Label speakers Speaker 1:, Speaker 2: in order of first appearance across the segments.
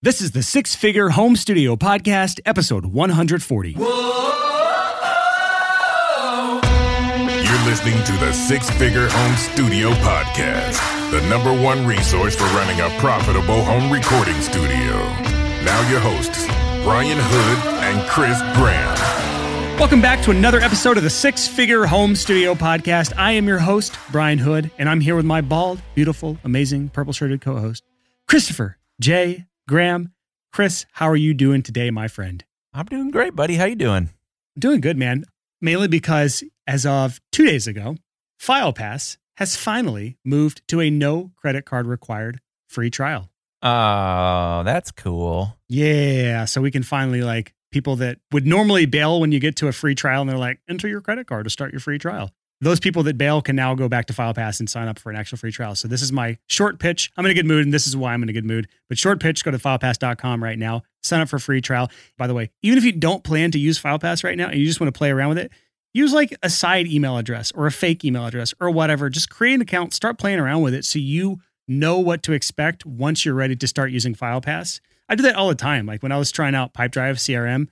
Speaker 1: This is the Six Figure Home Studio Podcast, episode 140.
Speaker 2: You're listening to the Six Figure Home Studio Podcast, the number one resource for running a profitable home recording studio. Now, your hosts, Brian Hood and Chris Graham.
Speaker 1: Welcome back to another episode of the Six Figure Home Studio Podcast. I am your host, Brian Hood, and I'm here with my bald, beautiful, amazing, purple shirted co host, Christopher J. Graham. Chris, how are you doing today, my friend?
Speaker 3: I'm doing great, buddy. How you doing?
Speaker 1: Doing good, man. Mainly because as of two days ago, FilePass has finally moved to a no credit card required free trial.
Speaker 3: Oh, that's cool.
Speaker 1: Yeah. So we can finally like people that would normally bail when you get to a free trial and they're like, enter your credit card to start your free trial. Those people that bail can now go back to FilePass and sign up for an actual free trial. So this is my short pitch. I'm in a good mood, and this is why I'm in a good mood. But short pitch, go to filepass.com right now, sign up for a free trial. By the way, even if you don't plan to use FilePass right now and you just want to play around with it, use like a side email address or a fake email address or whatever. Just create an account, start playing around with it so you know what to expect once you're ready to start using FilePass. I do that all the time. Like when I was trying out Pipedrive CRM,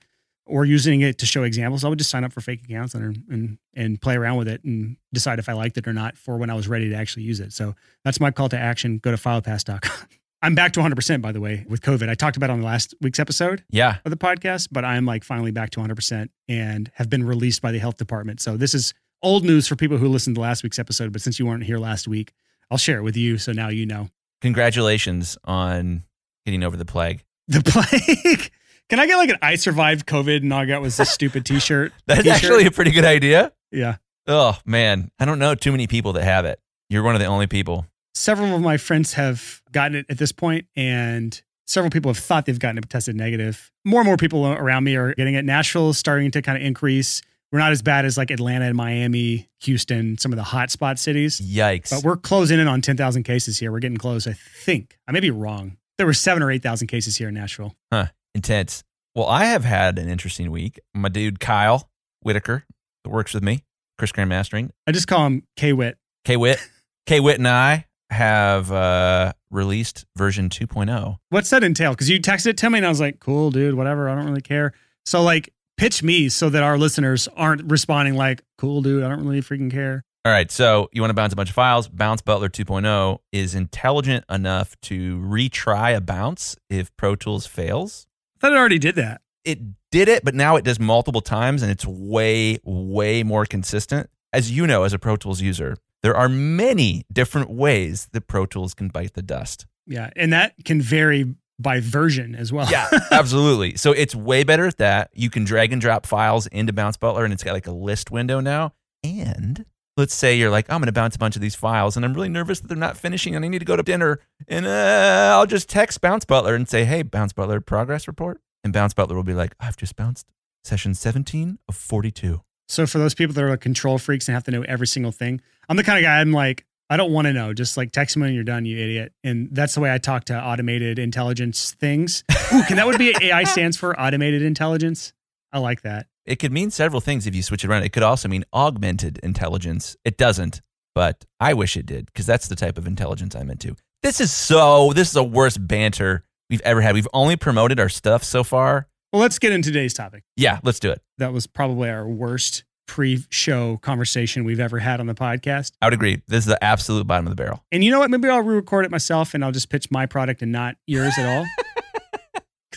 Speaker 1: or using it to show examples, I would just sign up for fake accounts and, and and play around with it and decide if I liked it or not for when I was ready to actually use it. So that's my call to action. Go to filepass.com. I'm back to 100% by the way with COVID. I talked about it on the last week's episode
Speaker 3: Yeah.
Speaker 1: of the podcast, but I'm like finally back to 100% and have been released by the health department. So this is old news for people who listened to last week's episode, but since you weren't here last week, I'll share it with you so now you know.
Speaker 3: Congratulations on getting over the plague.
Speaker 1: The plague. Can I get like an I survived COVID and all I got was this stupid t-shirt?
Speaker 3: That's
Speaker 1: T-shirt?
Speaker 3: actually a pretty good idea.
Speaker 1: Yeah.
Speaker 3: Oh, man. I don't know too many people that have it. You're one of the only people.
Speaker 1: several of my friends have gotten it at this point, and several people have thought they've gotten it tested negative. More and more people around me are getting it. Nashville is starting to kind of increase. We're not as bad as like Atlanta and Miami, Houston, some of the hotspot cities,
Speaker 3: Yikes.
Speaker 1: but we're closing in on 10,000 cases here. We're getting close, I think. I may be wrong. There were seven or 8,000 cases here in Nashville. Huh.
Speaker 3: Intense. Well, I have had an interesting week. My dude, Kyle Whitaker, that works with me, Chris Graham Mastering,
Speaker 1: I just call him K Wit.
Speaker 3: K Wit. K Wit and I have uh, released version 2.0.
Speaker 1: What's that entail? Because you texted it to me and I was like, cool, dude, whatever. I don't really care. So, like, pitch me so that our listeners aren't responding like, cool, dude, I don't really freaking care.
Speaker 3: All right, so you want to bounce a bunch of files. Bounce Butler 2.0 is intelligent enough to retry a bounce if Pro Tools fails.
Speaker 1: I thought it already did that.
Speaker 3: It did it, but now it does multiple times and it's way, way more consistent. As you know, as a Pro Tools user, there are many different ways that Pro Tools can bite the dust.
Speaker 1: Yeah. And that can vary by version as well.
Speaker 3: Yeah, absolutely. So it's way better at that. You can drag and drop files into Bounce Butler and it's got like a list window now. And let's say you're like, I'm going to bounce a bunch of these files and I'm really nervous that they're not finishing and I need to go to dinner. And uh, I'll just text Bounce Butler and say, Hey, Bounce Butler, progress report. And Bounce Butler will be like, I've just bounced session 17 of 42.
Speaker 1: So for those people that are like control freaks and have to know every single thing, I'm the kind of guy I'm like, I don't want to know. Just like text me when you're done, you idiot. And that's the way I talk to automated intelligence things. Ooh, can that would be AI stands for automated intelligence? I like that.
Speaker 3: It could mean several things if you switch it around. It could also mean augmented intelligence. It doesn't, but I wish it did because that's the type of intelligence I'm into. This is so, this is the worst banter we've ever had. We've only promoted our stuff so far.
Speaker 1: Well, let's get into today's topic.
Speaker 3: Yeah, let's do it.
Speaker 1: That was probably our worst pre-show conversation we've ever had on the podcast.
Speaker 3: I would agree. This is the absolute bottom of the barrel.
Speaker 1: And you know what? Maybe I'll re-record it myself and I'll just pitch my product and not yours at all.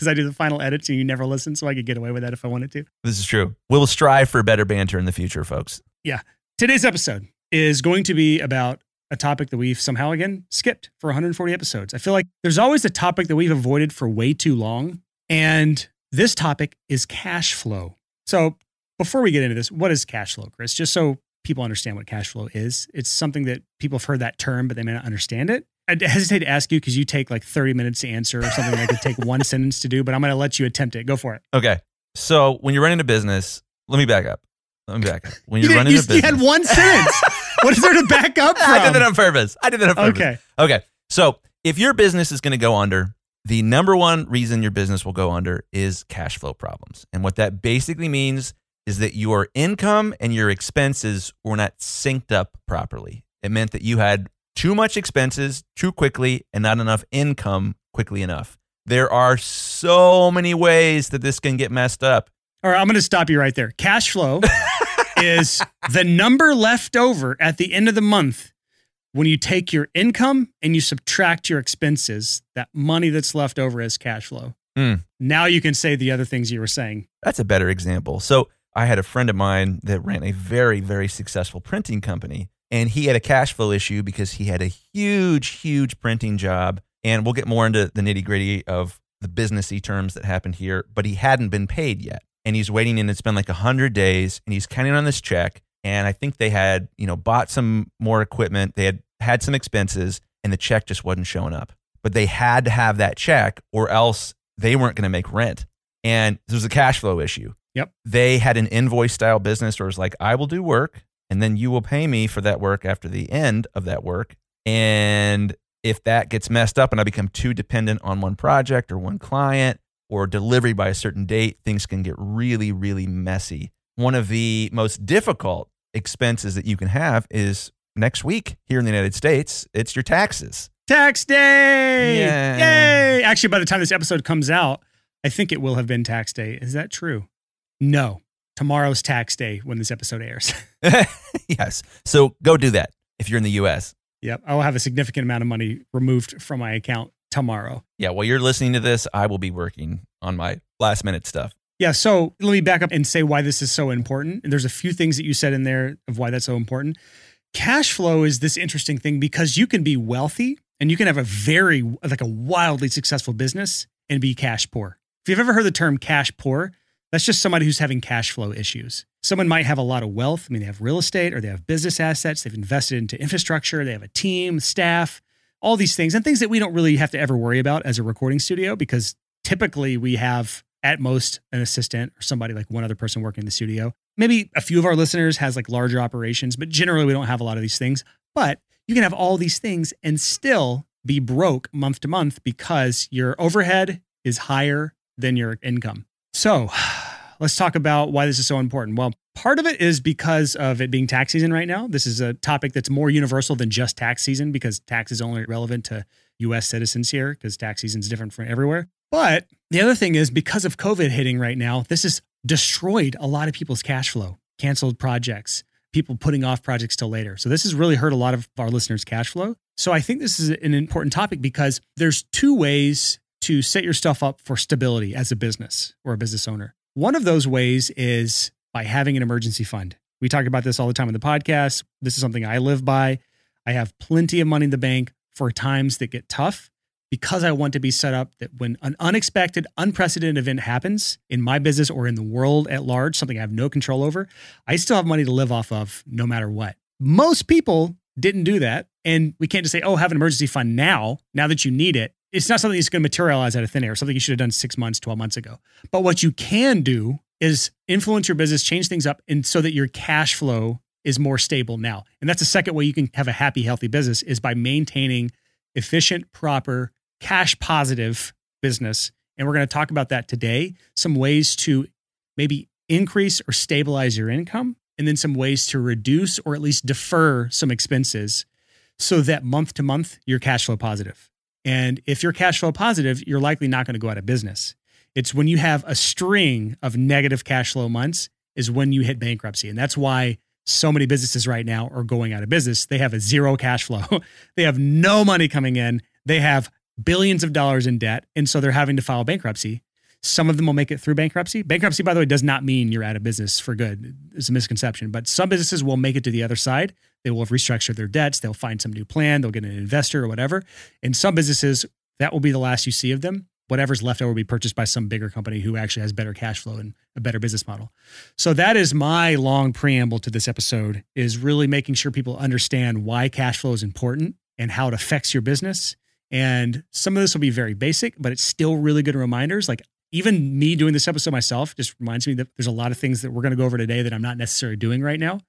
Speaker 1: Because I do the final edits and you never listen, so I could get away with that if I wanted to.
Speaker 3: This is true. We'll strive for better banter in the future, folks. Yeah.
Speaker 1: Today's episode is going to be about a topic that we've somehow again skipped for 140 episodes. I feel like there's always a topic that we've avoided for way too long. And this topic is cash flow. So before we get into this, what is cash flow, Chris? Just so people understand what cash flow is, it's something that people have heard that term, but they may not understand it. I hesitate to ask you because you take like 30 minutes to answer or something that could take one sentence to do, but I'm going to let you attempt it. Go for it.
Speaker 3: Okay. So when you're running a business, let me back up. Let me back up. When
Speaker 1: You,
Speaker 3: you're
Speaker 1: didn't-
Speaker 3: running
Speaker 1: you-
Speaker 3: a business,
Speaker 1: you had one sentence. what is there to back up from?
Speaker 3: I did that on purpose. I did that on purpose.
Speaker 1: okay.
Speaker 3: Okay. So if your business is going to go under, the number one reason your business will go under is cash flow problems. And what that basically means is that your income and your expenses were not synced up properly. It meant that you had too much expenses too quickly and not enough income quickly enough. There are so many ways that this can get messed up.
Speaker 1: All right, I'm going to stop you right there. Cash flow is the number left over at the end of the month when you take your income and you subtract your expenses, that money that's left over as cash flow.
Speaker 3: Mm.
Speaker 1: Now you can say the other things you were saying.
Speaker 3: That's a better example. So I had a friend of mine that ran a very, very successful printing company, and he had a cash flow issue because he had a huge, huge printing job. And we'll get more into the nitty gritty of the businessy terms that happened here, but he hadn't been paid yet. And he's waiting, and it's been like 100 days, and he's counting on this check. And I think they had, you know, bought some more equipment, they had had some expenses, and the check just wasn't showing up. But they had to have that check, or else they weren't going to make rent. And there was a cash flow issue.
Speaker 1: Yep.
Speaker 3: They had an invoice style business where it's like, I will do work and then you will pay me for that work after the end of that work. And if that gets messed up and I become too dependent on one project or one client or delivery by a certain date, things can get really, really messy. One of the most difficult expenses that you can have is next week here in the United States, it's your taxes.
Speaker 1: Tax day!
Speaker 3: Yeah.
Speaker 1: Yay! Actually, by the time this episode comes out, I think it will have been tax day. Is that true? No. Tomorrow's tax day when this episode airs.
Speaker 3: yes. So go do that if you're in the US.
Speaker 1: yep. I will have a significant amount of money removed from my account tomorrow.
Speaker 3: Yeah, while you're listening to this, I will be working on my last minute stuff.
Speaker 1: Yeah. So let me back up and say why this is so important. And there's a few things that you said in there of why that's so important. Cash flow is this interesting thing because you can be wealthy and you can have a very, like a wildly successful business and be cash poor. If you've ever heard the term cash poor, that's just somebody who's having cash flow issues. Someone might have a lot of wealth. I mean, they have real estate or they have business assets. They've invested into infrastructure. They have a team, staff, all these things, and things that we don't really have to ever worry about as a recording studio because typically we have at most an assistant or somebody like one other person working in the studio. Maybe a few of our listeners has like larger operations, but generally we don't have a lot of these things. But you can have all these things and still be broke month to month because your overhead is higher than your income. So let's talk about why this is so important. Well, part of it is because of it being tax season right now. This is a topic that's more universal than just tax season because tax is only relevant to US citizens here because tax season is different from everywhere. But the other thing is because of COVID hitting right now, this has destroyed a lot of people's cash flow, canceled projects, people putting off projects till later. So this has really hurt a lot of our listeners' cash flow. So I think this is an important topic because there's two ways to set your stuff up for stability as a business or a business owner. One of those ways is by having an emergency fund. We talk about this all the time in the podcast. This is something I live by. I have plenty of money in the bank for times that get tough because I want to be set up that when an unexpected, unprecedented event happens in my business or in the world at large, something I have no control over, I still have money to live off of no matter what. Most people didn't do that. And we can't just say, oh, have an emergency fund now, now that you need it. It's not something that's going to materialize out of thin air, something you should have done six months, 12 months ago. But what you can do is influence your business, change things up, and so that your cash flow is more stable now. And that's the second way you can have a happy, healthy business is by maintaining efficient, proper, cash positive business. And we're going to talk about that today. Some ways to maybe increase or stabilize your income, and then some ways to reduce or at least defer some expenses so that month to month you're cash flow positive. And if you're cash flow positive, you're likely not going to go out of business. It's when you have a string of negative cash flow months is when you hit bankruptcy. And that's why so many businesses right now are going out of business. They have a zero cash flow. they have no money coming in. They have billions of dollars in debt. And so they're having to file bankruptcy. Some of them will make it through bankruptcy. Bankruptcy, by the way, does not mean you're out of business for good. It's a misconception. But some businesses will make it to the other side. They will have restructured their debts. They'll find some new plan. They'll get an investor or whatever. In some businesses, that will be the last you see of them. Whatever's left over will be purchased by some bigger company who actually has better cash flow and a better business model. So that is my long preamble to this episode is really making sure people understand why cash flow is important and how it affects your business. And some of this will be very basic, but it's still really good reminders. Like even me doing this episode myself just reminds me that there's a lot of things that we're going to go over today that I'm not necessarily doing right now.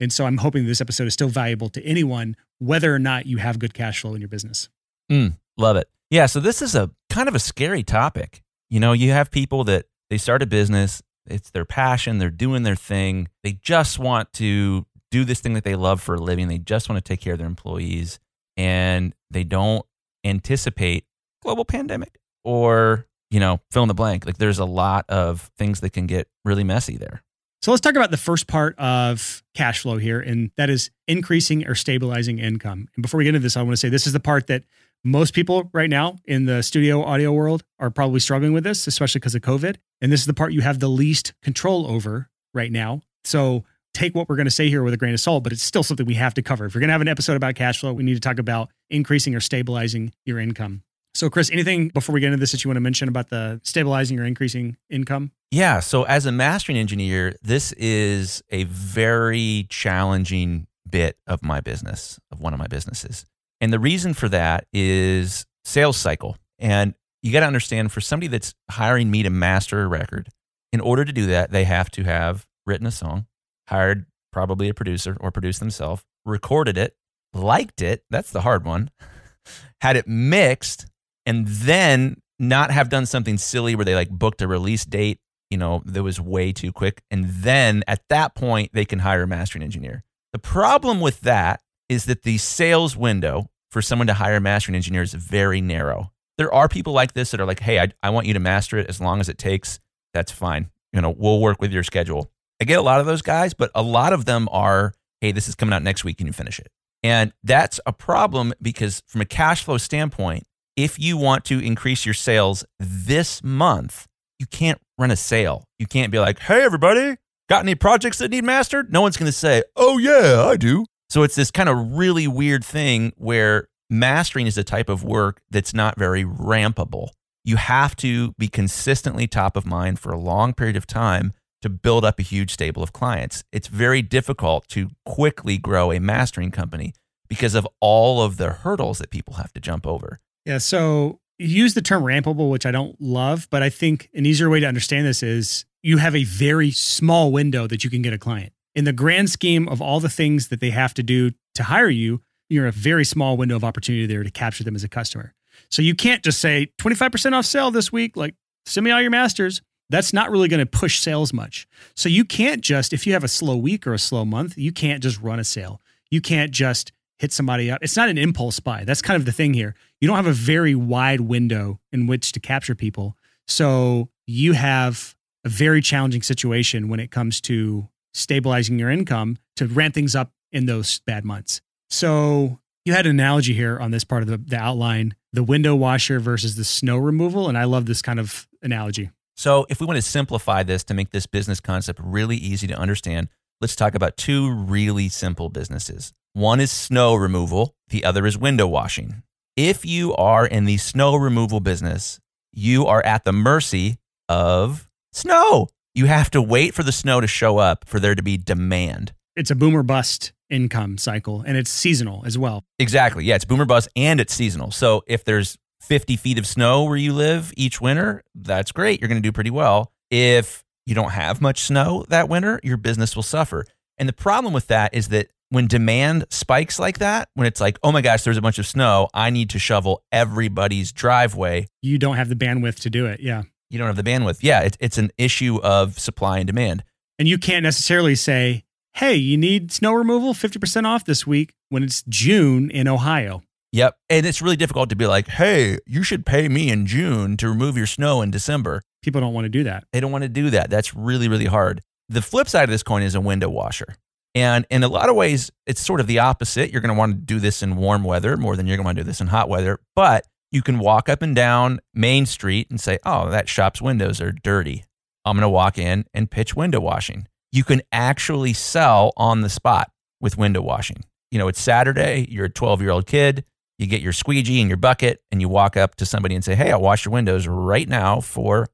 Speaker 1: And so I'm hoping this episode is still valuable to anyone, whether or not you have good cash flow in your business.
Speaker 3: Mm, love it. Yeah. So this is a kind of a scary topic. You know, you have people that they start a business, it's their passion, they're doing their thing. They just want to do this thing that they love for a living. They just want to take care of their employees and they don't anticipate global pandemic. or, you know, fill in the blank. Like there's a lot of things that can get really messy there.
Speaker 1: So let's talk about the first part of cash flow here, and that is increasing or stabilizing income. And before we get into this, I want to say this is the part that most people right now in the studio audio world are probably struggling with this, especially because of COVID. And this is the part you have the least control over right now. So take what we're going to say here with a grain of salt, but it's still something we have to cover. If we're going to have an episode about cash flow, we need to talk about increasing or stabilizing your income. So, Chris, anything before we get into this that you want to mention about the stabilizing or increasing income?
Speaker 3: Yeah. So, as a mastering engineer, this is a very challenging bit of my business, of one of my businesses. And the reason for that is sales cycle. And you got to understand for somebody that's hiring me to master a record, in order to do that, they have to have written a song, hired probably a producer or produced themselves, recorded it, liked it. That's the hard one. had it mixed, and then not have done something silly where they like booked a release date, you know, that was way too quick. And then at that point, they can hire a mastering engineer. The problem with that is that the sales window for someone to hire a mastering engineer is very narrow. There are people like this that are like, hey, I, I want you to master it as long as it takes. That's fine. You know, we'll work with your schedule. I get a lot of those guys, but a lot of them are, hey, this is coming out next week. Can you finish it? And that's a problem because from a cash flow standpoint, if you want to increase your sales this month, you can't run a sale. You can't be like, hey, everybody, got any projects that need mastered? No one's going to say, oh, yeah, I do. So it's this kind of really weird thing where mastering is a type of work that's not very rampable. You have to be consistently top of mind for a long period of time to build up a huge stable of clients. It's very difficult to quickly grow a mastering company because of all of the hurdles that people have to jump over.
Speaker 1: Yeah. So you use the term rampable, which I don't love, but I think an easier way to understand this is you have a very small window that you can get a client in the grand scheme of all the things that they have to do to hire you, you're a very small window of opportunity there to capture them as a customer. So you can't just say 25% off sale this week, like send me all your masters. That's not really going to push sales much. So you can't just, if you have a slow week or a slow month, you can't just run a sale. You can't just hit somebody up. It's not an impulse buy. That's kind of the thing here. You don't have a very wide window in which to capture people. So you have a very challenging situation when it comes to stabilizing your income to ramp things up in those bad months. So you had an analogy here on this part of the, the outline the window washer versus the snow removal. And I love this kind of analogy.
Speaker 3: So, if we want to simplify this to make this business concept really easy to understand, let's talk about two really simple businesses. One is snow removal, the other is window washing. If you are in the snow removal business, you are at the mercy of snow. You have to wait for the snow to show up for there to be demand.
Speaker 1: It's a boomer bust income cycle and it's seasonal as well.
Speaker 3: Exactly. Yeah, it's boomer bust and it's seasonal. So if there's 50 feet of snow where you live each winter, that's great. You're going to do pretty well. If you don't have much snow that winter, your business will suffer. And the problem with that is that when demand spikes like that, when it's like, oh my gosh, there's a bunch of snow, I need to shovel everybody's driveway.
Speaker 1: You don't have the bandwidth to do it. Yeah
Speaker 3: you don't have the bandwidth. Yeah, it's it's an issue of supply and demand.
Speaker 1: And you can't necessarily say, "Hey, you need snow removal 50% off this week" when it's June in Ohio.
Speaker 3: Yep. And it's really difficult to be like, "Hey, you should pay me in June to remove your snow in December."
Speaker 1: People don't want to do that.
Speaker 3: They don't want to do that. That's really really hard. The flip side of this coin is a window washer. And in a lot of ways, it's sort of the opposite. You're going to want to do this in warm weather more than you're going to want to do this in hot weather. But you can walk up and down Main Street and say, oh, that shop's windows are dirty. I'm going to walk in and pitch window washing. You can actually sell on the spot with window washing. You know, it's Saturday, you're a 12 year old kid, you get your squeegee and your bucket, and you walk up to somebody and say, hey, I'll wash your windows right now for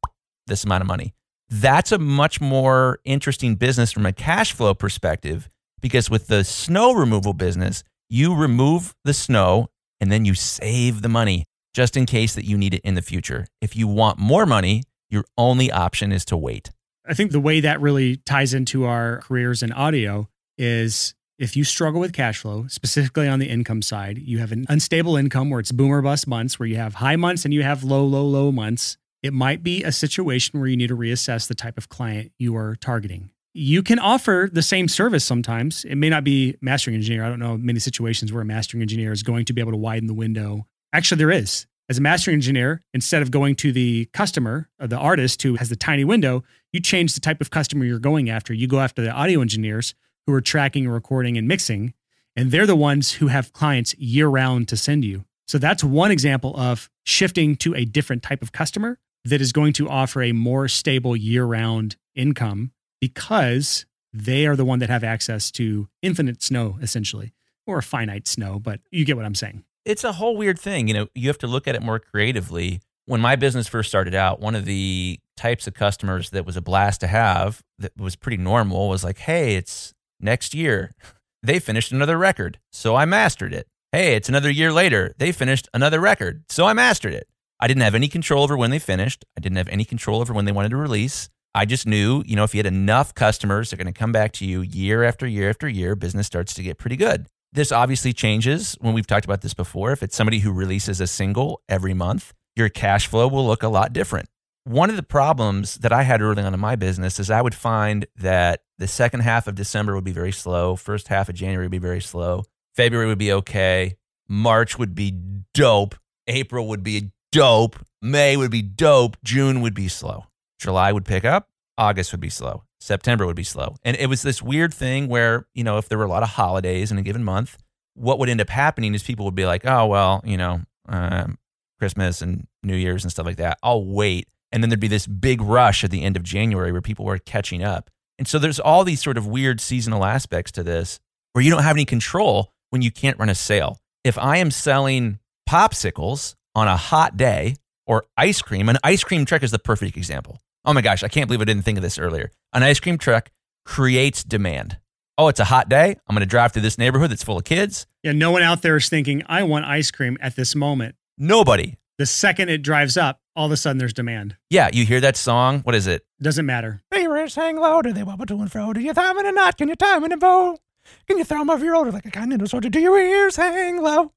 Speaker 3: this amount of money. That's a much more interesting business from a cash flow perspective because with the snow removal business, you remove the snow and then you save the money just in case that you need it in the future. If you want more money, your only option is to wait.
Speaker 1: I think the way that really ties into our careers in audio is if you struggle with cash flow, specifically on the income side, you have an unstable income where it's boomer bust months, where you have high months and you have low, low, low months. It might be a situation where you need to reassess the type of client you are targeting. You can offer the same service sometimes. It may not be mastering engineer. I don't know many situations where a mastering engineer is going to be able to widen the window Actually, there is. as a mastering engineer, instead of going to the customer or the artist who has the tiny window, you change the type of customer you're going after. You go after the audio engineers who are tracking, and recording, and mixing, and they're the ones who have clients year round to send you. So that's one example of shifting to a different type of customer that is going to offer a more stable year round income because they are the one that have access to infinite snow, essentially, or finite snow, but you get what I'm saying.
Speaker 3: It's a whole weird thing. You know, you have to look at it more creatively. When my business first started out, one of the types of customers that was a blast to have that was pretty normal was like, hey, it's next year. They finished another record, so I mastered it. Hey, it's another year later. They finished another record, so I mastered it. I didn't have any control over when they finished. I didn't have any control over when they wanted to release. I just knew, you know, if you had enough customers, they're going to come back to you year after year after year, business starts to get pretty good. This obviously changes when we've talked about this before. If it's somebody who releases a single every month, your cash flow will look a lot different. One of the problems that I had early on in my business is I would find that the second half of December would be very slow, first half of January would be very slow, February would be okay, March would be dope, April would be dope, May would be dope, June would be slow. July would pick up, August would be slow, September would be slow. And it was this weird thing where, you know, if there were a lot of holidays in a given month, what would end up happening is people would be like, oh, well, you know, um, Christmas and New Year's and stuff like that. I'll wait. And then there'd be this big rush at the end of January where people were catching up. And so there's all these sort of weird seasonal aspects to this where you don't have any control when you can't run a sale. If I am selling popsicles on a hot day or ice cream, an ice cream truck is the perfect example. Oh my gosh, I can't believe I didn't think of this earlier. An ice cream truck creates demand. Oh, it's a hot day. I'm going to drive through this neighborhood that's full of kids.
Speaker 1: Yeah, no one out there is thinking, I want ice cream at this moment.
Speaker 3: Nobody.
Speaker 1: The second it drives up, all of a sudden there's demand.
Speaker 3: Yeah, you hear that song. What is it?
Speaker 1: Doesn't matter.
Speaker 4: Favorites hang low, do they wobble to and fro? Do you thumb in a knot? Can you time in a bow? Can you throw 'em over your shoulder like a continental soldier? Do your ears hang low?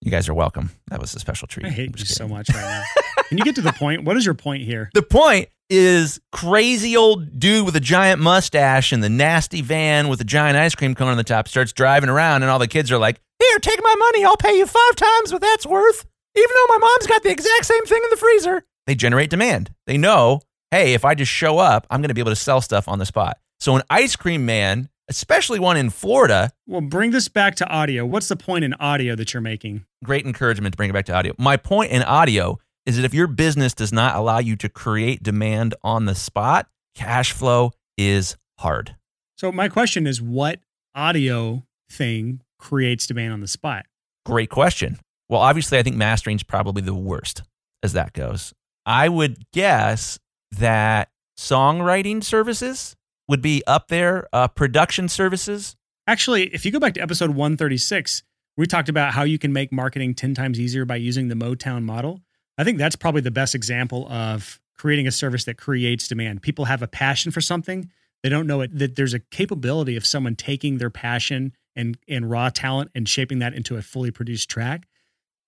Speaker 3: You guys are welcome. That was a special treat.
Speaker 1: I hate you
Speaker 3: just
Speaker 1: so much right now. Can you get to the point? What is your point here?
Speaker 3: The point is crazy old dude with a giant mustache and the nasty van with a giant ice cream cone on the top starts driving around and all the kids are like,
Speaker 4: Here, take my money. I'll pay you five times what that's worth. Even though my mom's got the exact same thing in the freezer.
Speaker 3: they generate demand. They know, hey, if I just show up, I'm going to be able to sell stuff on the spot. So an ice cream man, especially one in Florida,
Speaker 1: Well, bring this back to audio. What's the point in audio that you're making?
Speaker 3: great encouragement to bring it back to audio. My point in audio is that if your business does not allow you to create demand on the spot, cash flow is hard.
Speaker 1: So my question is what audio thing creates demand on the spot?
Speaker 3: Great question. Well, obviously, I think mastering's probably the worst as that goes. I would guess that songwriting services would be up there, uh, production services.
Speaker 1: Actually, if you go back to episode 136, we talked about how you can make marketing 10 times easier by using the Motown model. I think that's probably the best example of creating a service that creates demand. People have a passion for something. They don't know it that there's a capability of someone taking their passion and and raw talent and shaping that into a fully produced track.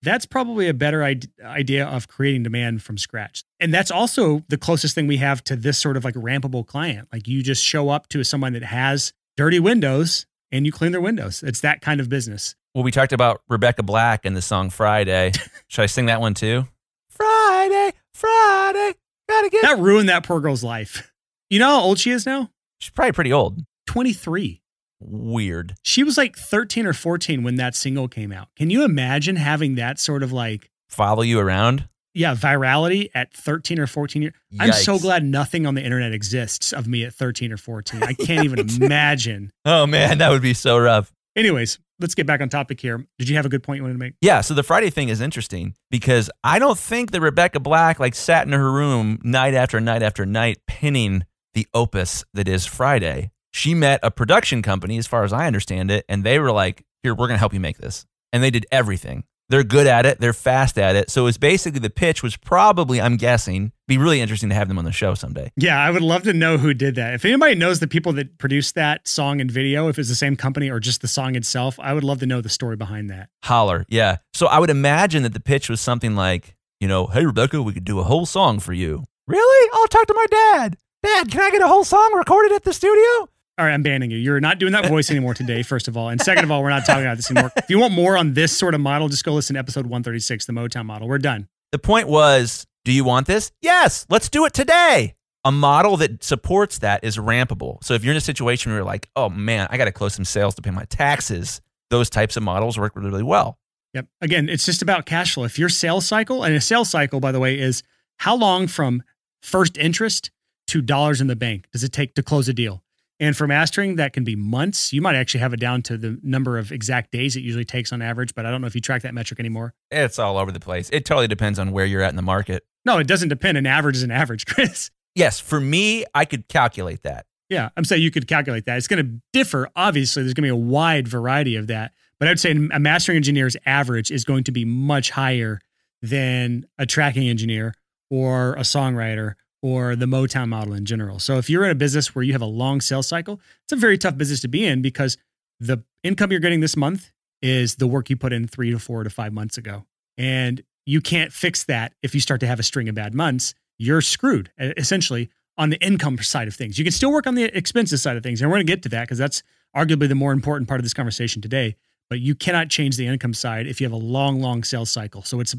Speaker 1: That's probably a better idea of creating demand from scratch. And that's also the closest thing we have to this sort of like rampable client. Like you just show up to someone that has dirty windows and you clean their windows. It's that kind of business.
Speaker 3: Well, we talked about Rebecca Black and the song Friday. Should I sing that one too?
Speaker 4: Friday, Friday. Gotta get.
Speaker 1: That ruined that poor girl's life. You know how old she is now?
Speaker 3: She's probably pretty old.
Speaker 1: 23.
Speaker 3: Weird.
Speaker 1: She was like 13 or 14 when that single came out. Can you imagine having that sort of like,
Speaker 3: Follow you around.
Speaker 1: yeah, virality at 13 or 14 years? I'm so glad nothing on the internet exists of me at 13 or 14. I can't even imagine.
Speaker 3: Oh man, that would be so rough.
Speaker 1: Anyways, let's get back on topic here. Did you have a good point you wanted to make?
Speaker 3: Yeah, so the Friday thing is interesting because I don't think that Rebecca Black like sat in her room night after night after night pinning the opus that is Friday. She met a production company, as far as I understand it, and they were like, "Here, we're going to help you make this," and they did everything. They're good at it. They're fast at it. So it's basically the pitch was probably, I'm guessing, be really interesting to have them on the show someday.
Speaker 1: Yeah, I would love to know who did that. If anybody knows the people that produced that song and video, if it's the same company or just the song itself, I would love to know the story behind that.
Speaker 3: Holler, yeah. So I would imagine that the pitch was something like, you know, hey Rebecca, we could do a whole song for you.
Speaker 4: Really? I'll talk to my dad. Dad, can I get a whole song recorded at the studio?
Speaker 1: All right, I'm banning you. You're not doing that voice anymore today, first of all. And second of all, we're not talking about this anymore. If you want more on this sort of model, just go listen to episode 136, the Motown model. We're done.
Speaker 3: The point was, do you want this? Yes, let's do it today. A model that supports that is rampable. So if you're in a situation where you're like, oh man, I got to close some sales to pay my taxes, those types of models work really, really well.
Speaker 1: Yep. Again, it's just about cash flow. If your sales cycle, and a sales cycle, by the way, is how long from first interest to dollars in the bank does it take to close a deal? And for mastering, that can be months. You might actually have it down to the number of exact days it usually takes on average, but I don't know if you track that metric anymore.
Speaker 3: It's all over the place. It totally depends on where you're at in the market.
Speaker 1: No, it doesn't depend. An average is an average, Chris.
Speaker 3: Yes, for me, I could calculate that.
Speaker 1: Yeah, I'm saying you could calculate that. It's going to differ. Obviously, there's going to be a wide variety of that. But I'd say a mastering engineer's average is going to be much higher than a tracking engineer or a songwriter or the Motown model in general. So if you're in a business where you have a long sales cycle, it's a very tough business to be in because the income you're getting this month is the work you put in three to four to five months ago. And you can't fix that if you start to have a string of bad months. You're screwed essentially on the income side of things. You can still work on the expenses side of things. And we're going to get to that because that's arguably the more important part of this conversation today. But you cannot change the income side if you have a long, long sales cycle. So it's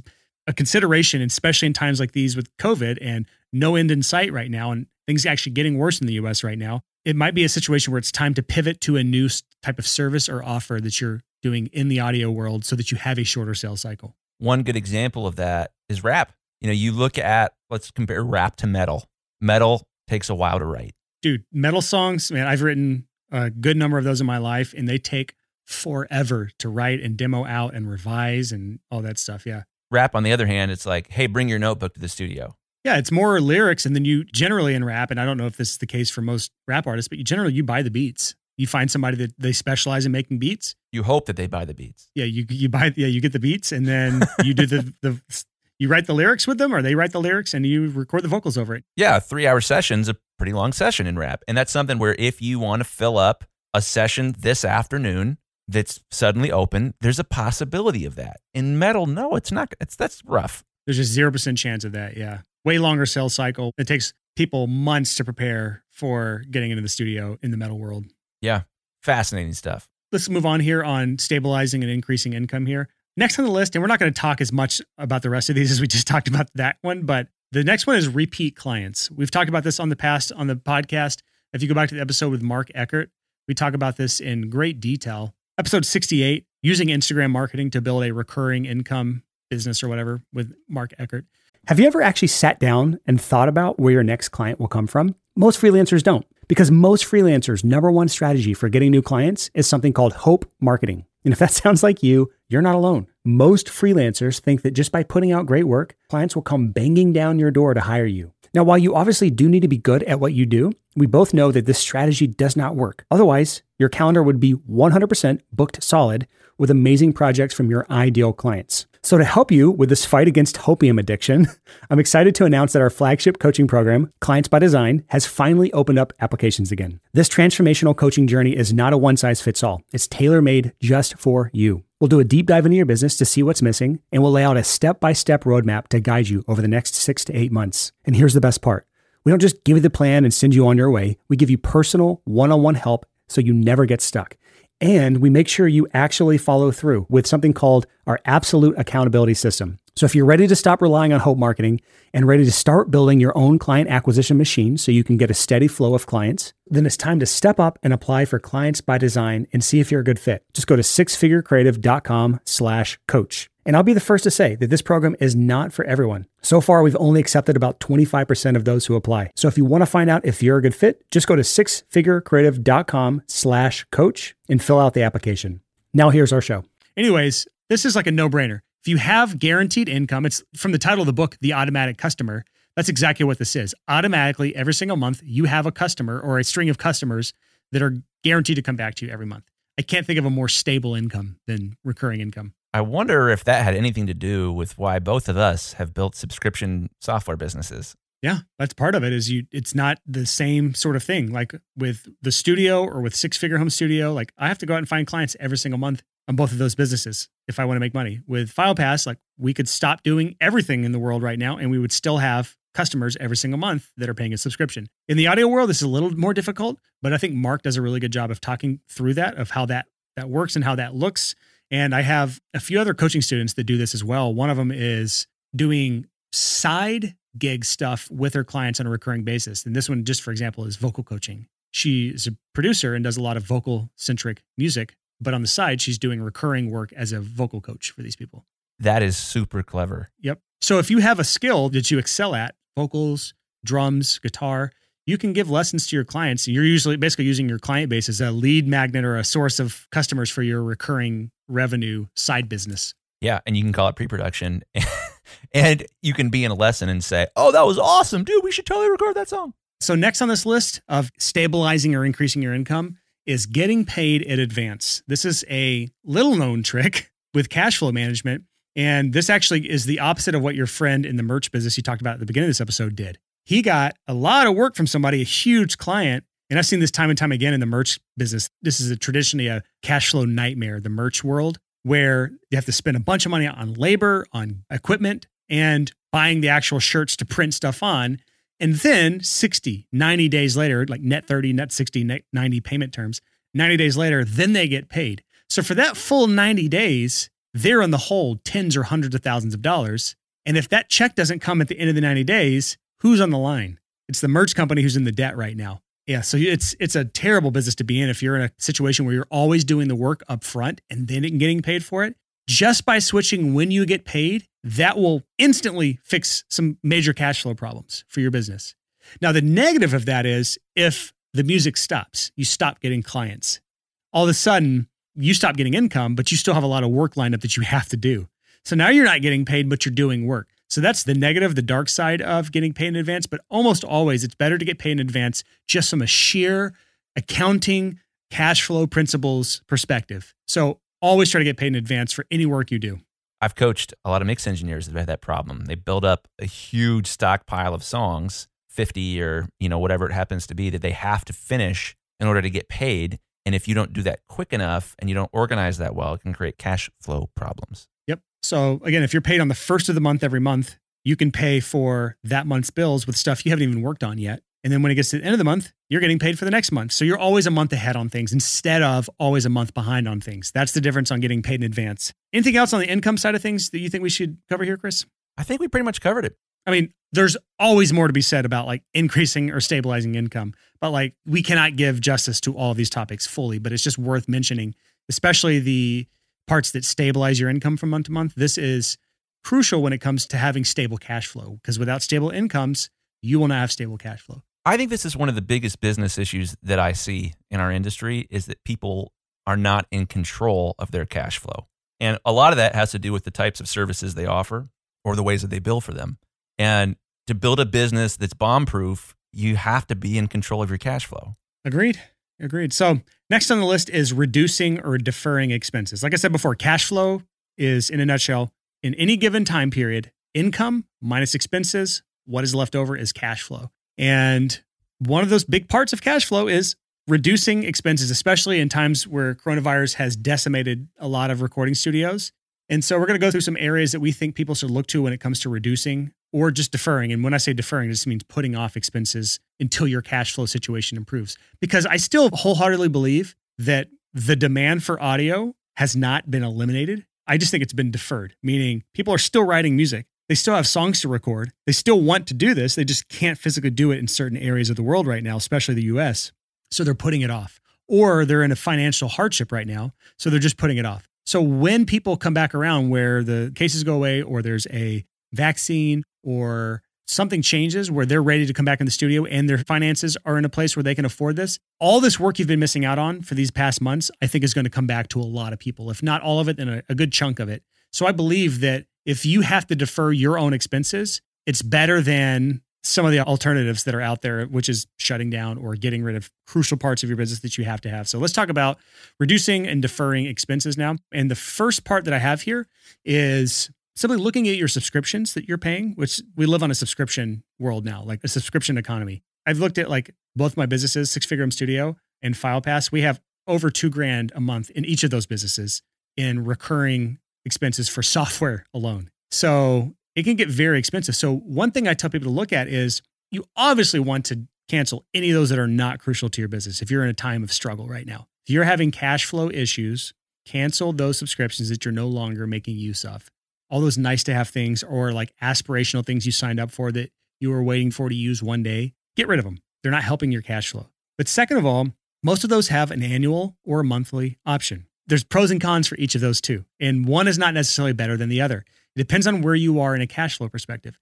Speaker 1: a consideration, especially in times like these with COVID and no end in sight right now, and things actually getting worse in the US right now. It might be a situation where it's time to pivot to a new type of service or offer that you're doing in the audio world so that you have a shorter sales cycle.
Speaker 3: One good example of that is rap. You know, you look at, let's compare rap to metal. Metal takes a while to write.
Speaker 1: Dude, metal songs, man, I've written a good number of those in my life, and they take forever to write and demo out and revise and all that stuff. Yeah.
Speaker 3: Rap, on the other hand, it's like, hey, bring your notebook to the studio.
Speaker 1: Yeah, it's more lyrics, and then you generally in rap, and I don't know if this is the case for most rap artists, but you generally you buy the beats. You find somebody that they specialize in making beats.
Speaker 3: You hope that they buy the beats.
Speaker 1: Yeah, you you buy yeah you get the beats, and then you do the the you write the lyrics with them, or they write the lyrics, and you record the vocals over it.
Speaker 3: Yeah, three hour session's a pretty long session in rap, and that's something where if you want to fill up a session this afternoon that's suddenly open, there's a possibility of that. In metal, no, it's not. It's that's rough.
Speaker 1: There's just zero percent chance of that. Yeah way longer sales cycle. It takes people months to prepare for getting into the studio in the metal world.
Speaker 3: Yeah, fascinating stuff.
Speaker 1: Let's move on here on stabilizing and increasing income here. Next on the list, and we're not going to talk as much about the rest of these as we just talked about that one, but the next one is repeat clients. We've talked about this on the past on the podcast. If you go back to the episode with Mark Eckert, we talk about this in great detail. Episode 68, using Instagram marketing to build a recurring income business or whatever with Mark Eckert.
Speaker 5: Have you ever actually sat down and thought about where your next client will come from? Most freelancers don't, because most freelancers' number one strategy for getting new clients is something called hope marketing. And if that sounds like you, you're not alone. Most freelancers think that just by putting out great work, clients will come banging down your door to hire you. Now, while you obviously do need to be good at what you do, we both know that this strategy does not work. Otherwise, your calendar would be 100% booked solid with amazing projects from your ideal clients. So, to help you with this fight against hopium addiction, I'm excited to announce that our flagship coaching program, Clients by Design, has finally opened up applications again. This transformational coaching journey is not a one size fits all, it's tailor made just for you. We'll do a deep dive into your business to see what's missing, and we'll lay out a step by step roadmap to guide you over the next six to eight months. And here's the best part we don't just give you the plan and send you on your way, we give you personal one on one help so you never get stuck. And we make sure you actually follow through with something called our absolute accountability system. So if you're ready to stop relying on hope marketing and ready to start building your own client acquisition machine so you can get a steady flow of clients, then it's time to step up and apply for clients by design and see if you're a good fit. Just go to sixfigurecreative.com slash coach. And I'll be the first to say that this program is not for everyone. So far, we've only accepted about 25% of those who apply. So if you want to find out if you're a good fit, just go to sixfigurecreative.com slash coach and fill out the application. Now here's our show.
Speaker 1: Anyways, this is like a no-brainer. If you have guaranteed income, it's from the title of the book, The Automatic Customer. That's exactly what this is. Automatically, every single month, you have a customer or a string of customers that are guaranteed to come back to you every month. I can't think of a more stable income than recurring income.
Speaker 3: I wonder if that had anything to do with why both of us have built subscription software businesses.
Speaker 1: Yeah, that's part of it. Is you? It's not the same sort of thing. Like with the studio or with Six Figure Home Studio, like I have to go out and find clients every single month on both of those businesses if I want to make money. With FilePass, like we could stop doing everything in the world right now, and we would still have customers every single month that are paying a subscription. In the audio world, this is a little more difficult, but I think Mark does a really good job of talking through that, of how that that works and how that looks and I have a few other coaching students that do this as well. One of them is doing side gig stuff with her clients on a recurring basis. And this one, just for example, is vocal coaching. She is a producer and does a lot of vocal centric music, but on the side, she's doing recurring work as a vocal coach for these people.
Speaker 3: That is super clever.
Speaker 1: Yep. So if you have a skill that you excel at, vocals, drums, guitar, you can give lessons to your clients. You're usually basically using your client base as a lead magnet or a source of customers for your recurring revenue side business.
Speaker 3: Yeah, and you can call it pre-production, and you can be in a lesson and say, "Oh, that was awesome, dude! We should totally record that song."
Speaker 1: So next on this list of stabilizing or increasing your income is getting paid in advance. This is a little known trick with cash flow management, and this actually is the opposite of what your friend in the merch business you talked about at the beginning of this episode did. He got a lot of work from somebody, a huge client, and I've seen this time and time again in the merch business. This is a traditionally a cash flow nightmare, the merch world where you have to spend a bunch of money on labor, on equipment, and buying the actual shirts to print stuff on. And then 60, 90 days later, like net 30, net 60, net 90 payment terms, 90 days later, then they get paid. So for that full 90 days, they're on the hole tens or hundreds of thousands of dollars. And if that check doesn't come at the end of the 90 days, who's on the line? It's the merch company who's in the debt right now. Yeah, so it's it's a terrible business to be in if you're in a situation where you're always doing the work up front and then getting paid for it. Just by switching when you get paid, that will instantly fix some major cash flow problems for your business. Now, the negative of that is if the music stops, you stop getting clients. All of a sudden, you stop getting income, but you still have a lot of work lined up that you have to do. So now you're not getting paid, but you're doing work. So that's the negative, the dark side of getting paid in advance. But almost always, it's better to get paid in advance just from a sheer accounting, cash flow principles perspective. So always try to get paid in advance for any work you do.
Speaker 3: I've coached a lot of mix engineers that have had that problem. They build up a huge stockpile of songs, 50 or, you know, whatever it happens to be that they have to finish in order to get paid. And if you don't do that quick enough and you don't organize that well, it can create cash flow problems.
Speaker 1: Yep. So again, if you're paid on the first of the month every month, you can pay for that month's bills with stuff you haven't even worked on yet. And then when it gets to the end of the month, you're getting paid for the next month. So you're always a month ahead on things instead of always a month behind on things. That's the difference on getting paid in advance. Anything else on the income side of things that you think we should cover here, Chris?
Speaker 3: I think we pretty much covered it.
Speaker 1: I mean, there's always more to be said about like increasing or stabilizing income, but like we cannot give justice to all of these topics fully, but it's just worth mentioning, especially the parts that stabilize your income from month to month. This is crucial when it comes to having stable cash flow because without stable incomes, you will not have stable cash flow.
Speaker 3: I think this is one of the biggest business issues that I see in our industry is that people are not in control of their cash flow. And a lot of that has to do with the types of services they offer or the ways that they bill for them. And to build a business that's bomb proof, you have to be in control of your cash flow.
Speaker 1: Agreed. Agreed. So, next on the list is reducing or deferring expenses. Like I said before, cash flow is, in a nutshell, in any given time period, income minus expenses, what is left over is cash flow. And one of those big parts of cash flow is reducing expenses, especially in times where coronavirus has decimated a lot of recording studios. And so we're going to go through some areas that we think people should look to when it comes to reducing or just deferring. And when I say deferring, just means putting off expenses until your cash flow situation improves. Because I still wholeheartedly believe that the demand for audio has not been eliminated. I just think it's been deferred, meaning people are still writing music. They still have songs to record. They still want to do this. They just can't physically do it in certain areas of the world right now, especially the US. So they're putting it off. Or they're in a financial hardship right now. So they're just putting it off. So when people come back around where the cases go away or there's a vaccine or something changes where they're ready to come back in the studio and their finances are in a place where they can afford this, all this work you've been missing out on for these past months, I think is going to come back to a lot of people. If not all of it, then a, a good chunk of it. So I believe that if you have to defer your own expenses, it's better than some of the alternatives that are out there, which is shutting down or getting rid of crucial parts of your business that you have to have. So let's talk about reducing and deferring expenses now. And the first part that I have here is simply looking at your subscriptions that you're paying, which we live on a subscription world now, like a subscription economy. I've looked at like both my businesses, Six Figure Studio and FilePass. We have over two grand a month in each of those businesses in recurring expenses for software alone. So it can get very expensive. So one thing I tell people to look at is you obviously want to cancel any of those that are not crucial to your business if you're in a time of struggle right now. If you're having cash flow issues, cancel those subscriptions that you're no longer making use of all those nice to have things or like aspirational things you signed up for that you were waiting for to use one day, get rid of them. They're not helping your cash flow. But second of all, most of those have an annual or a monthly option. There's pros and cons for each of those two, and one is not necessarily better than the other. It depends on where you are in a cash flow perspective.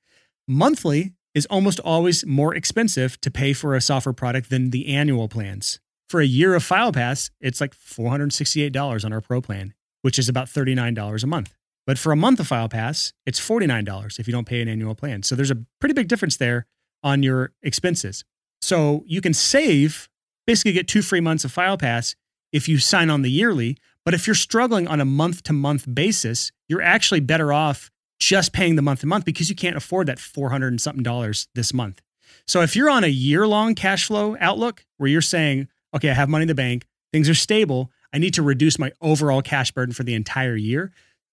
Speaker 1: Monthly is almost always more expensive to pay for a software product than the annual plans. For a year of FilePass, it's like $468 on our Pro plan, which is about $39 a month. But for a month of FilePass, it's $49 if you don't pay an annual plan. So there's a pretty big difference there on your expenses. So you can save, basically get two free months of FilePass if you sign on the yearly. But if you're struggling on a month to month basis, you're actually better off just paying the month to month because you can't afford that 400 and something dollars this month. So if you're on a year long cash flow outlook where you're saying, okay, I have money in the bank, things are stable, I need to reduce my overall cash burden for the entire year,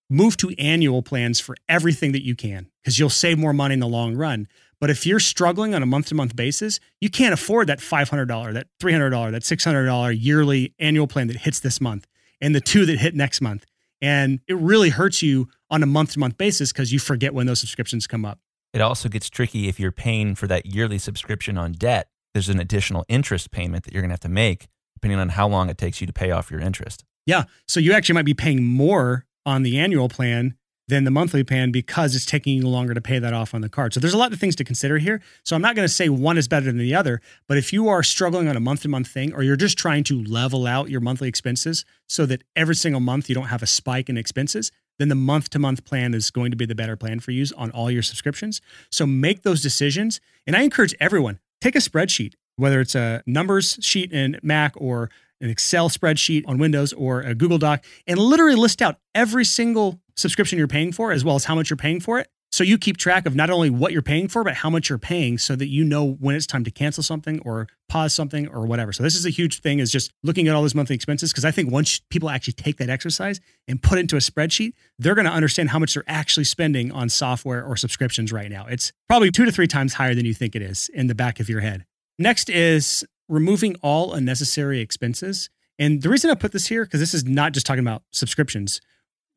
Speaker 1: move to annual plans for everything that you can because you'll save more money in the long run. But if you're struggling on a month to month basis, you can't afford that $500, that $300, that $600 yearly annual plan that hits this month and the two that hit next month. And it really hurts you on a month to month basis because you forget when those subscriptions come up.
Speaker 3: It also gets tricky if you're paying for that yearly subscription on debt. There's an additional interest payment that you're going to have to make depending on how long it takes you to pay off your interest.
Speaker 1: Yeah. So you actually might be paying more on the annual plan than the monthly plan because it's taking you longer to pay that off on the card. So there's a lot of things to consider here. So I'm not going to say one is better than the other, but if you are struggling on a month to month thing or you're just trying to level out your monthly expenses so that every single month you don't have a spike in expenses, then the month to month plan is going to be the better plan for you on all your subscriptions. So make those decisions. And I encourage everyone take a spreadsheet, whether it's a numbers sheet in Mac or an Excel spreadsheet on Windows or a Google Doc, and literally list out every single subscription you're paying for, as well as how much you're paying for it. So you keep track of not only what you're paying for, but how much you're paying so that you know when it's time to cancel something or pause something or whatever. So this is a huge thing is just looking at all those monthly expenses. Cause I think once people actually take that exercise and put it into a spreadsheet, they're going to understand how much they're actually spending on software or subscriptions right now. It's probably two to three times higher than you think it is in the back of your head. Next is removing all unnecessary expenses. And the reason I put this here, because this is not just talking about subscriptions.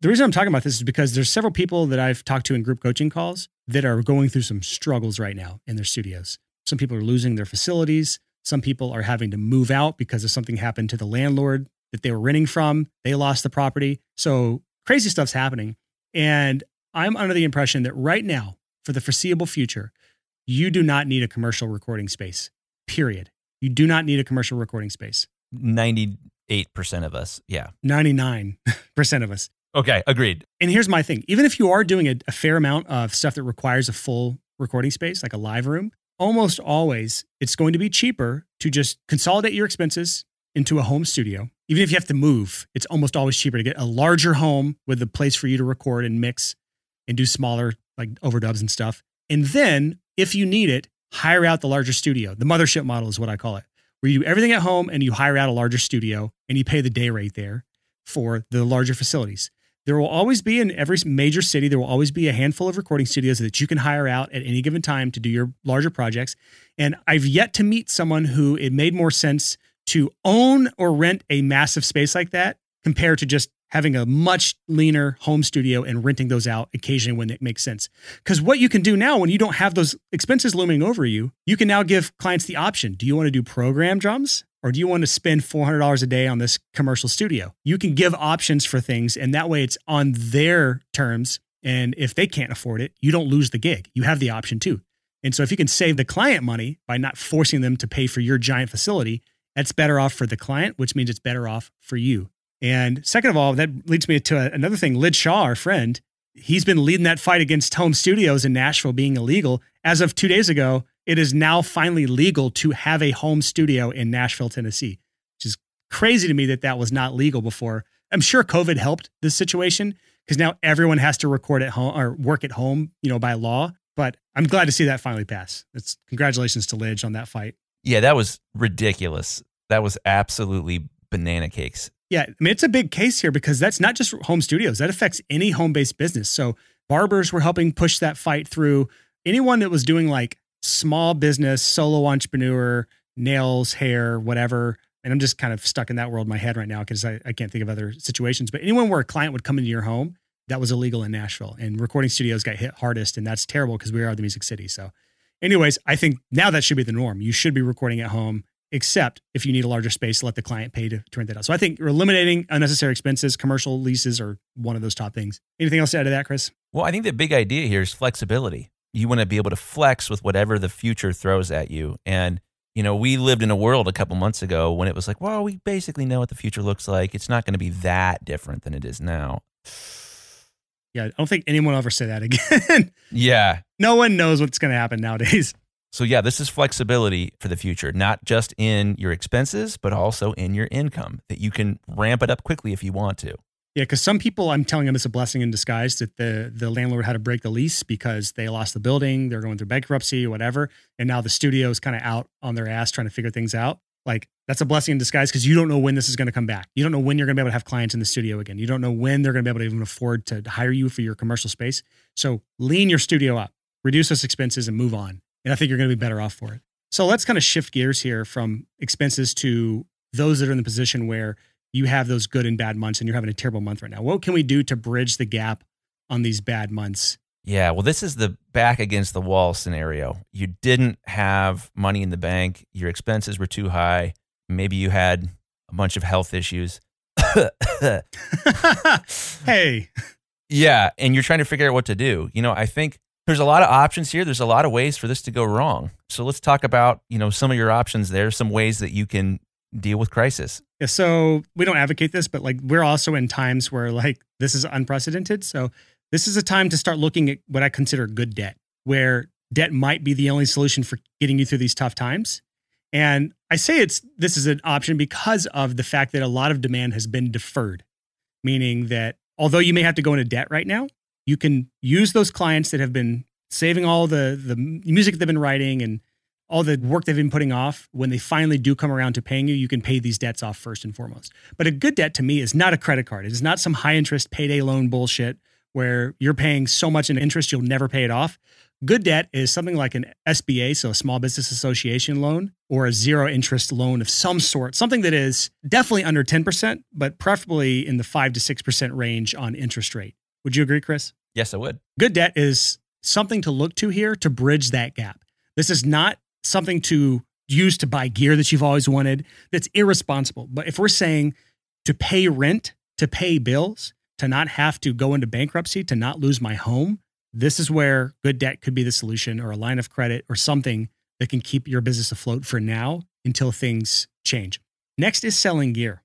Speaker 1: The reason I'm talking about this is because there's several people that I've talked to in group coaching calls that are going through some struggles right now in their studios. Some people are losing their facilities. Some people are having to move out because of something happened to the landlord that they were renting from. They lost the property. So crazy stuff's happening. And I'm under the impression that right now, for the foreseeable future, you do not need a commercial recording space, period. You do not need a commercial recording space.
Speaker 3: 98% of us. Yeah.
Speaker 1: 99% of us.
Speaker 3: Okay. Agreed.
Speaker 1: And here's my thing even if you are doing a, a, fair amount of stuff that requires a full recording space, like a live room, almost always it's going to be cheaper to just consolidate your expenses into a home studio. Even if you have to move, it's almost always cheaper to get a larger home with a place for you to record and mix and do smaller, like overdubs and stuff. And then, if you need it, hire out the larger studio. The mothership model is what I call it, where you do everything at home and you hire out a larger studio and you pay the day rate there for the larger facilities. There will always be in every major city, there will always be a handful of recording studios that you can hire out at any given time to do your larger projects. And I've yet to meet someone who it made more sense to own or rent a massive space like that compared to just having a much leaner home studio and renting those out occasionally when it makes sense. Because what you can do now, when you don't have those expenses looming over you, you can now give clients the option do you want to do program drums? Or do you want to spend $400 a day on this commercial studio? You can give options for things, and that way it's on their terms. And if they can't afford it, you don't lose the gig. You have the option too. And so if you can save the client money by not forcing them to pay for your giant facility, that's better off for the client, which means it's better off for you. And second of all, that leads me to another thing. Lij Shaw, our friend, he's been leading that fight against home studios in Nashville being illegal. As of two days ago, it is now finally legal to have a home studio in Nashville, Tennessee, which is crazy to me that that was not legal before. I'm sure COVID helped this situation because now everyone has to record at home or work at home, you know, by law. But I'm glad to see that finally pass. It's congratulations to Lij on that fight.
Speaker 3: Yeah, that was ridiculous. That was absolutely banana cakes.
Speaker 1: Yeah, I mean, it's a big case here because that's not just home studios, that affects any home based business. So, barbers were helping push that fight through. Anyone that was doing like small business, solo entrepreneur, nails, hair, whatever. And I'm just kind of stuck in that world in my head right now because I, I can't think of other situations. But anyone where a client would come into your home, that was illegal in Nashville. And recording studios got hit hardest, and that's terrible because we are the music city. So, anyways, I think now that should be the norm. You should be recording at home, except if you need a larger space, let the client pay to, to rent that out. So I think eliminating unnecessary expenses, commercial leases are one of those top things. Anything else to add to that, Chris?
Speaker 3: Well, I think the big idea here is flexibility. You want to be able to flex with whatever the future throws at you. And, you know, we lived in a world a couple months ago when it was like, well, we basically know what the future looks like. It's not going to be that different than it is now.
Speaker 1: Yeah, I don't think anyone will ever say that again.
Speaker 3: Yeah.
Speaker 1: no one knows what's going to happen nowadays.
Speaker 3: So, yeah, this is flexibility for the future, not just in your expenses, but also in your income that you can ramp it up quickly if you want to.
Speaker 1: Yeah, because some people, I'm telling them it's a blessing in disguise that the the landlord had to break the lease because they lost the building, they're going through bankruptcy whatever, and now the studio is kind of out on their ass trying to figure things out. Like that's a blessing in disguise because you don't know when this is going to come back. You don't know when you're going to be able to have clients in the studio again. You don't know when they're going to be able to even afford to hire you for your commercial space. So lean your studio up, reduce those expenses, and move on. And I think you're going to be better off for it. So let's kind of shift gears here from expenses to those that are in the position where you have those good and bad months and you're having a terrible month right now. What can we do to bridge the gap on these bad months?
Speaker 3: Yeah, well, this is the back against the wall scenario. You didn't have money in the bank, your expenses were too high. Maybe you had a bunch of health issues.
Speaker 1: hey,
Speaker 3: yeah, and you're trying to figure out what to do. You know, I think there's a lot of options here. There's a lot of ways for this to go wrong. So let's talk about, you know, some of your options there, some ways that you can deal with crisis.
Speaker 1: Yeah, so we don't advocate this, but like we're also in times where like this is unprecedented. So this is a time to start looking at what I consider good debt, where debt might be the only solution for getting you through these tough times. And I say it's this is an option because of the fact that a lot of demand has been deferred, meaning that although you may have to go into debt right now, you can use those clients that have been saving all the the music they've been writing and all the work they've been putting off, when they finally do come around to paying you, you can pay these debts off first and foremost. But a good debt to me is not a credit card. It is not some high interest payday loan bullshit where you're paying so much in interest you'll never pay it off. Good debt is something like an SBA, so a small business association loan, or a zero interest loan of some sort, something that is definitely under 10%, but preferably in the 5 to 6% range on interest rate. Would you agree, Chris?
Speaker 3: Yes, I would.
Speaker 1: Good debt is something to look to here to bridge that gap. This is not something to use to buy gear that you've always wanted. That's irresponsible. But if we're saying to pay rent, to pay bills, to not have to go into bankruptcy, to not lose my home, this is where good debt could be the solution or a line of credit or something that can keep your business afloat for now until things change. Next is selling gear.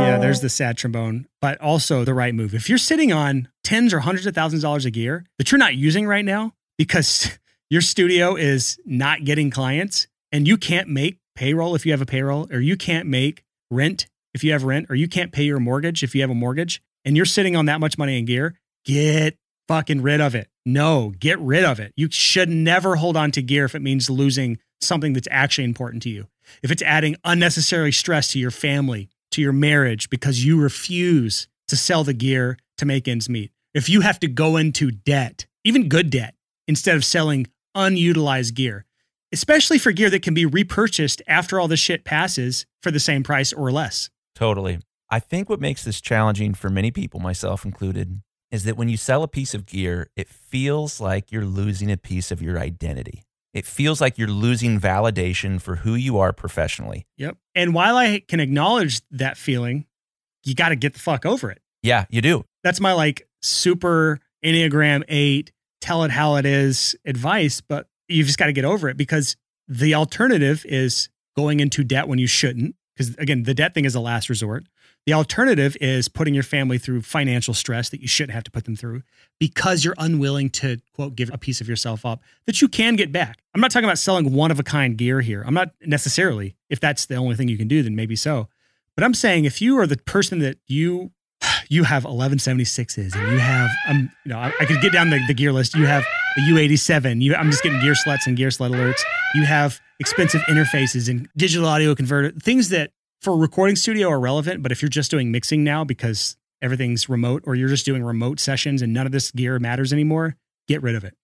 Speaker 1: Yeah, there's the sad trombone, but also the right move. If you're sitting on tens or hundreds of thousands of dollars of gear that you're not using right now because your studio is not getting clients and you can't make payroll if you have a payroll, or you can't make rent if you have rent, or you can't pay your mortgage if you have a mortgage, and you're sitting on that much money in gear, get fucking rid of it. No, get rid of it. You should never hold on to gear if it means losing something that's actually important to you. If it's adding unnecessary stress to your family, to your marriage, because you refuse to sell the gear to make ends meet. If you have to go into debt, even good debt, instead of selling unutilized gear, especially for gear that can be repurchased after all the shit passes for the same price or less.
Speaker 3: Totally. I think what makes this challenging for many people, myself included, is that when you sell a piece of gear, it feels like you're losing a piece of your identity. It feels like you're losing validation for who you are professionally.
Speaker 1: Yep. And while I can acknowledge that feeling, you got to get the fuck over it.
Speaker 3: Yeah, you do.
Speaker 1: That's my like super Enneagram 8 tell it how it is advice, but you've just got to get over it because the alternative is going into debt when you shouldn't. Because again, the debt thing is a last resort. The alternative is putting your family through financial stress that you shouldn't have to put them through because you're unwilling to, quote, give a piece of yourself up that you can get back. I'm not talking about selling one of a kind gear here. I'm not necessarily, if that's the only thing you can do, then maybe so. But I'm saying if you are the person that you you have 1176s and you have um you know I, I could get down the, the gear list you have a u87 you i'm just getting Gearslutz and Gearslutz alerts you have expensive interfaces and digital audio converter things that for a recording studio are relevant but if you're just doing mixing now because everything's remote or you're just doing remote sessions and none of this gear matters anymore get rid of it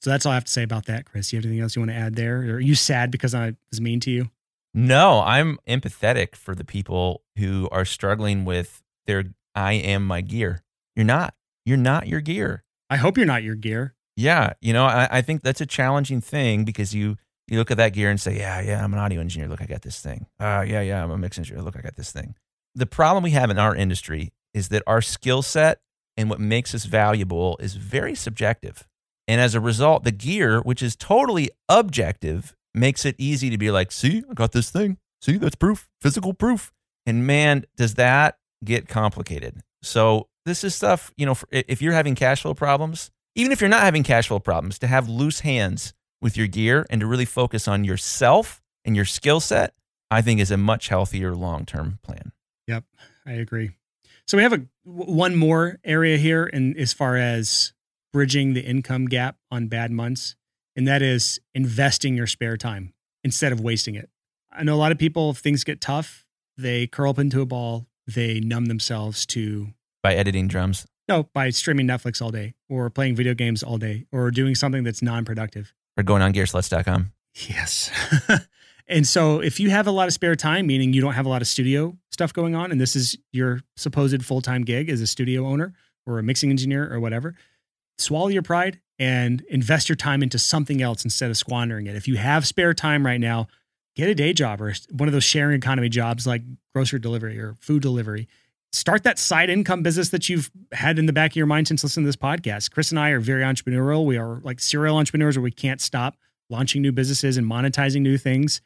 Speaker 1: so that's all i have to say about that chris you have anything else you want to add there or are you sad because i was mean to you
Speaker 3: No, I'm empathetic for the people who are struggling with their I am my gear. You're not. You're not your gear.
Speaker 1: I hope you're not your gear.
Speaker 3: Yeah, you know, I, I think that's a challenging thing because you you look at that gear and say, yeah, yeah, I'm an audio engineer. Look, I got this thing. Uh, yeah, yeah, I'm a mix engineer. Look, I got this thing. The problem we have in our industry is that our skill set and what makes us valuable is very subjective. And as a result, the gear, which is totally objective, makes it easy to be like, see, I got this thing. See, that's proof, physical proof. And man, does that get complicated. So this is stuff, you know, if you're having cash flow problems, even if you're not having cash flow problems, to have loose hands with your gear and to really focus on yourself and your skill set, I think is a much healthier long term plan.
Speaker 1: Yep, I agree. So we have a one more area here, and as far as bridging the income gap on bad months, and that is investing your spare time instead of wasting it. I know a lot of people, if things get tough, they curl up into a ball, they numb themselves to
Speaker 3: by editing drums.
Speaker 1: No, by streaming Netflix all day or playing video games all day or doing something that's non productive.
Speaker 3: Or going on gearslutz.com.
Speaker 1: Yes. and so if you have a lot of spare time, meaning you don't have a lot of studio stuff going on, and this is your supposed full time gig as a studio owner or a mixing engineer or whatever, swallow your pride and invest your time into something else instead of squandering it. If you have spare time right now, get a day job or one of those sharing economy jobs like grocery delivery or food delivery start that side income business that you've had in the back of your mind since listening to this podcast. Chris and I are very entrepreneurial. We are like serial entrepreneurs where we can't stop launching new businesses and monetizing new things.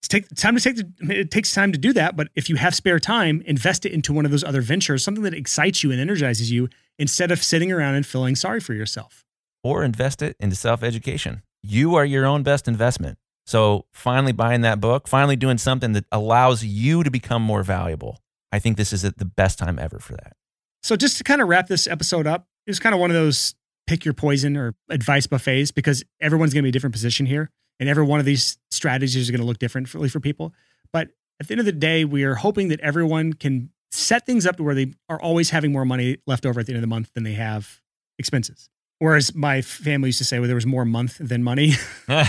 Speaker 1: It's take time to take the, it takes time to do that, but if you have spare time, invest it into one of those other ventures, something that excites you and energizes you instead of sitting around and feeling sorry for yourself.
Speaker 3: Or invest it into self-education. You are your own best investment. So finally buying that book, finally doing something that allows you to become more valuable I think this is the best time ever for that.
Speaker 1: So, just to kind of wrap this episode up, it was kind of one of those pick your poison or advice buffets because everyone's going to be a different position here. And every one of these strategies are going to look differently for people. But at the end of the day, we are hoping that everyone can set things up to where they are always having more money left over at the end of the month than they have expenses. Whereas my family used to say, well, there was more month than money. I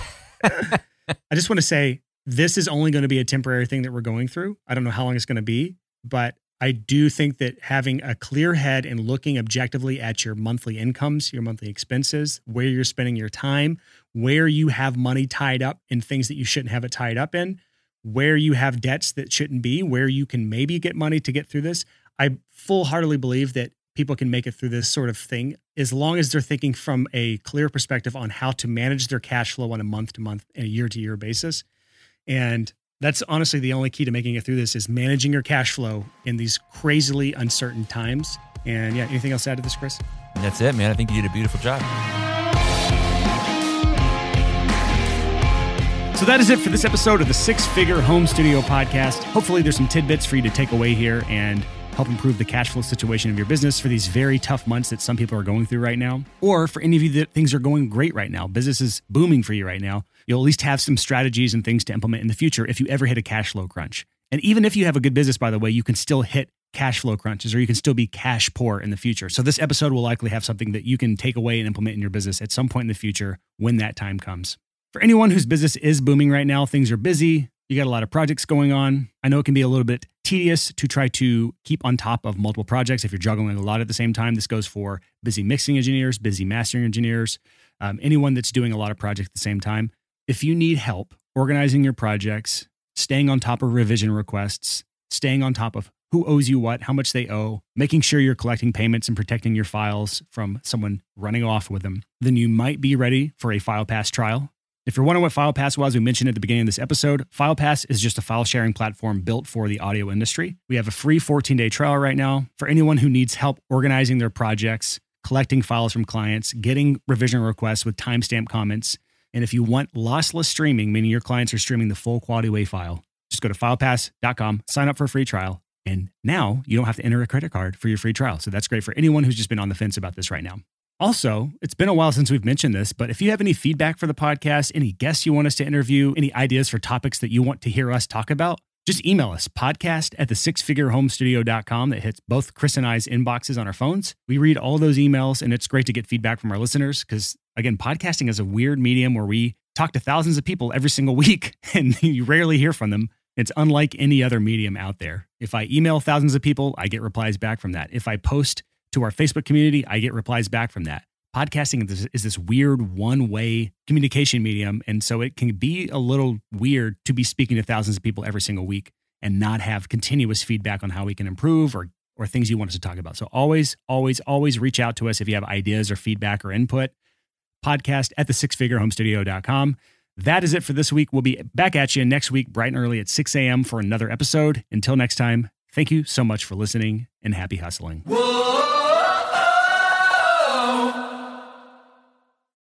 Speaker 1: just want to say this is only going to be a temporary thing that we're going through. I don't know how long it's going to be. But I do think that having a clear head and looking objectively at your monthly incomes, your monthly expenses, where you're spending your time, where you have money tied up in things that you shouldn't have it tied up in, where you have debts that shouldn't be, where you can maybe get money to get through this. I full heartedly believe that people can make it through this sort of thing as long as they're thinking from a clear perspective on how to manage their cash flow on a month to month and a year to year basis. And that's honestly the only key to making it through this is managing your cash flow in these crazily uncertain times. And yeah, anything else to add to this, Chris?
Speaker 3: That's it, man. I think you did a beautiful job.
Speaker 1: So that is it for this episode of the Six Figure Home Studio Podcast. Hopefully, there's some tidbits for you to take away here and help improve the cash flow situation of your business for these very tough months that some people are going through right now. Or for any of you that things are going great right now, business is booming for you right now you'll at least have some strategies and things to implement in the future if you ever hit a cash flow crunch. And even if you have a good business, by the way, you can still hit cash flow crunches or you can still be cash poor in the future. So this episode will likely have something that you can take away and implement in your business at some point in the future when that time comes. For anyone whose business is booming right now, things are busy, you got a lot of projects going on. I know it can be a little bit tedious to try to keep on top of multiple projects if you're juggling a lot at the same time. This goes for busy mixing engineers, busy mastering engineers, um, anyone that's doing a lot of projects at the same time. If you need help organizing your projects, staying on top of revision requests, staying on top of who owes you what, how much they owe, making sure you're collecting payments and protecting your files from someone running off with them, then you might be ready for a FilePass trial. If you're wondering what FilePass was, we mentioned at the beginning of this episode, FilePass is just a file sharing platform built for the audio industry. We have a free 14 day trial right now for anyone who needs help organizing their projects, collecting files from clients, getting revision requests with timestamp comments, and if you want lossless streaming, meaning your clients are streaming the full quality WAV file, just go to filepass.com, sign up for a free trial. And now you don't have to enter a credit card for your free trial. So that's great for anyone who's just been on the fence about this right now. Also, it's been a while since we've mentioned this, but if you have any feedback for the podcast, any guests you want us to interview, any ideas for topics that you want to hear us talk about, just email us podcast at the sixfigurehomestudio.com that hits both Chris and I's inboxes on our phones. We read all those emails and it's great to get feedback from our listeners because again, podcasting is a weird medium where we talk to thousands of people every single week and you rarely hear from them. It's unlike any other medium out there. If I email thousands of people, I get replies back from that. If I post to our Facebook community, I get replies back from that. Podcasting is this, is this weird one way communication medium. And so it can be a little weird to be speaking to thousands of people every single week and not have continuous feedback on how we can improve or, or things you want us to talk about. So always, always, always reach out to us if you have ideas or feedback or input. Podcast at the sixfigurehomestudio.com. That is it for this week. We'll be back at you next week, bright and early at 6 a.m. for another episode. Until next time, thank you so much for listening and happy hustling.
Speaker 6: Whoa.